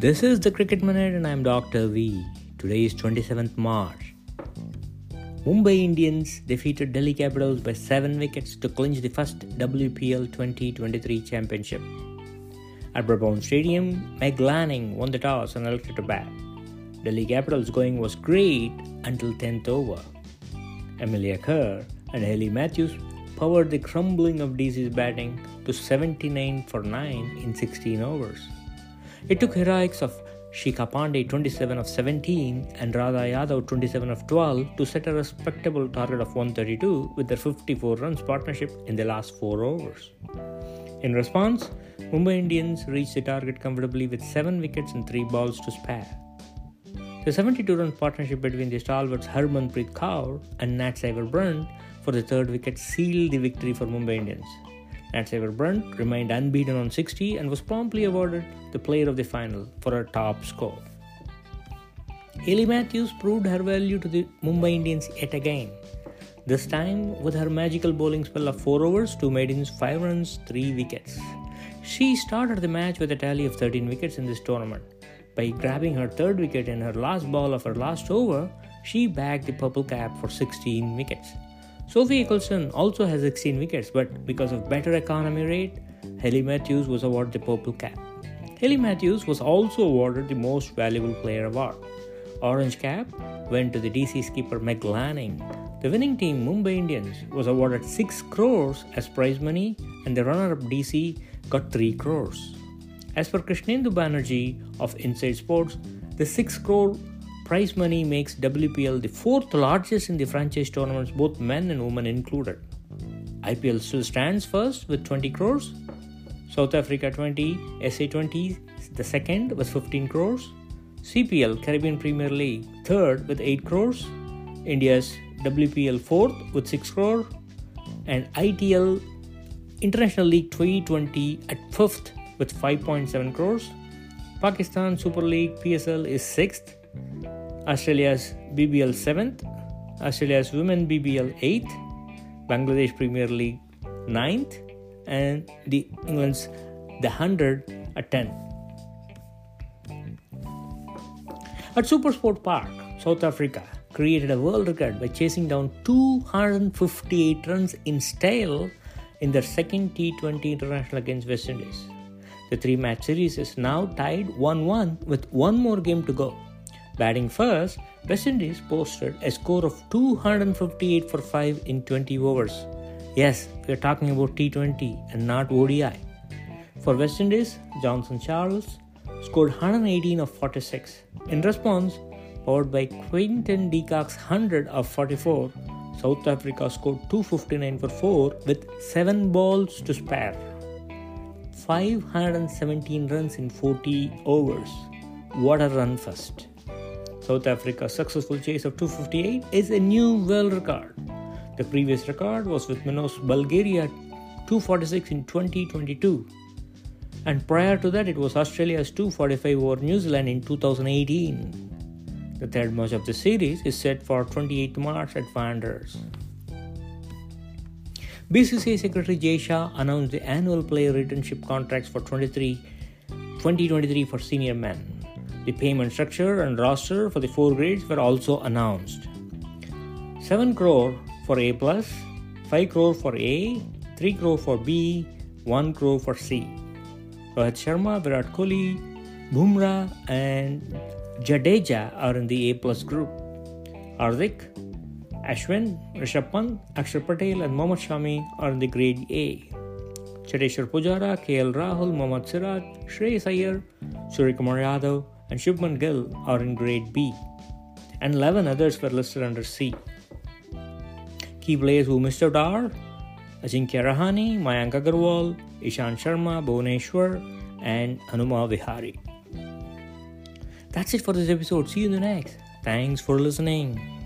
This is the Cricket Minute and I'm Dr. V. Today is 27th March. Mumbai Indians defeated Delhi Capitals by 7 wickets to clinch the first WPL 2023 championship. At Brabourne Stadium, Meg Lanning won the toss and elected to bat. Delhi Capitals' going was great until 10th over. Amelia Kerr and Hayley Matthews powered the crumbling of DC's batting to 79 for 9 in 16 overs. It took heroics of Shikha Pandey 27 of 17 and Radha Yadav 27 of 12 to set a respectable target of 132 with their 54 runs partnership in the last 4 overs. In response, Mumbai Indians reached the target comfortably with 7 wickets and 3 balls to spare. The 72 run partnership between the stalwarts Harmanpreet Kaur and Nat Sciver for the third wicket sealed the victory for Mumbai Indians. Sciver Brunt remained unbeaten on 60 and was promptly awarded the player of the final for her top score. Hayley Matthews proved her value to the Mumbai Indians yet again. This time with her magical bowling spell of 4 overs, 2 maidens, 5 runs, 3 wickets. She started the match with a tally of 13 wickets in this tournament. By grabbing her third wicket in her last ball of her last over, she bagged the purple cap for 16 wickets. Sophie Ecclestone also has 16 wickets, but because of better economy rate, Hayley Matthews was awarded the purple cap. Hayley Matthews was also awarded the Most Valuable Player award. Orange cap went to the DC skipper Meg Lanning. The winning team, Mumbai Indians, was awarded 6 crores as prize money, and the runner up DC got 3 crores. As per Krishnendu Banerjee of Inside Sports, the 6 crore prize money makes WPL the fourth largest in the franchise tournaments, both men and women included. IPL still stands first with 20 crores. South Africa 20, SA 20, the second with 15 crores. CPL, Caribbean Premier League, third with 8 crores. India's WPL fourth with 6 crore. And ITL International League 2020 at fifth with 5.7 crores. Pakistan Super League PSL is sixth Australia's BBL 7th, Australia's Women BBL 8th, Bangladesh Premier League 9th, and the England's the 100 at 10. At Supersport Park, South Africa created a world record by chasing down 258 runs in style in their second T20 international against West Indies. The three match series is now tied 1 1 with one more game to go. Batting first, West Indies posted a score of 258 for 5 in 20 overs. Yes, we are talking about T20 and not ODI. For West Indies, Johnson Charles scored 118 of 46. In response, powered by Quinton de Kock's 100 of 44, South Africa scored 259 for 4 with 7 balls to spare. 517 runs in 40 overs. What a run first! South Africa's successful chase of 258 is a new world record. The previous record was with Minos Bulgaria 246 in 2022. And prior to that, it was Australia's 245 over New Zealand in 2018. The third match of the series is set for 28 March at Wanderers. BCCI Secretary Jay Shah announced the annual player retainership contracts for 23, 2023 for senior men. The payment structure and roster for the four grades were also announced. 7 crore for A plus, 5 crore for A, 3 crore for B, 1 crore for C. Rohit Sharma, Virat Kohli, Bumrah and Jadeja are in the A plus group. Hardik, Ashwin, Rishabh Pant, Akshar Patel and Mohammad Shami are in the grade A. Cheteshwar Pujara, KL Rahul, Mohammad Siraj, Shreyas Iyer, Suryakumar Yadav and Shubman Gill are in grade B, and 11 others were listed under C. Key players who missed out are Ajinkya Rahane, Mayank Agarwal, Ishant Sharma, Bhuvaneshwar, and Hanuma Vihari. That's it for this episode. See you in the next. Thanks for listening.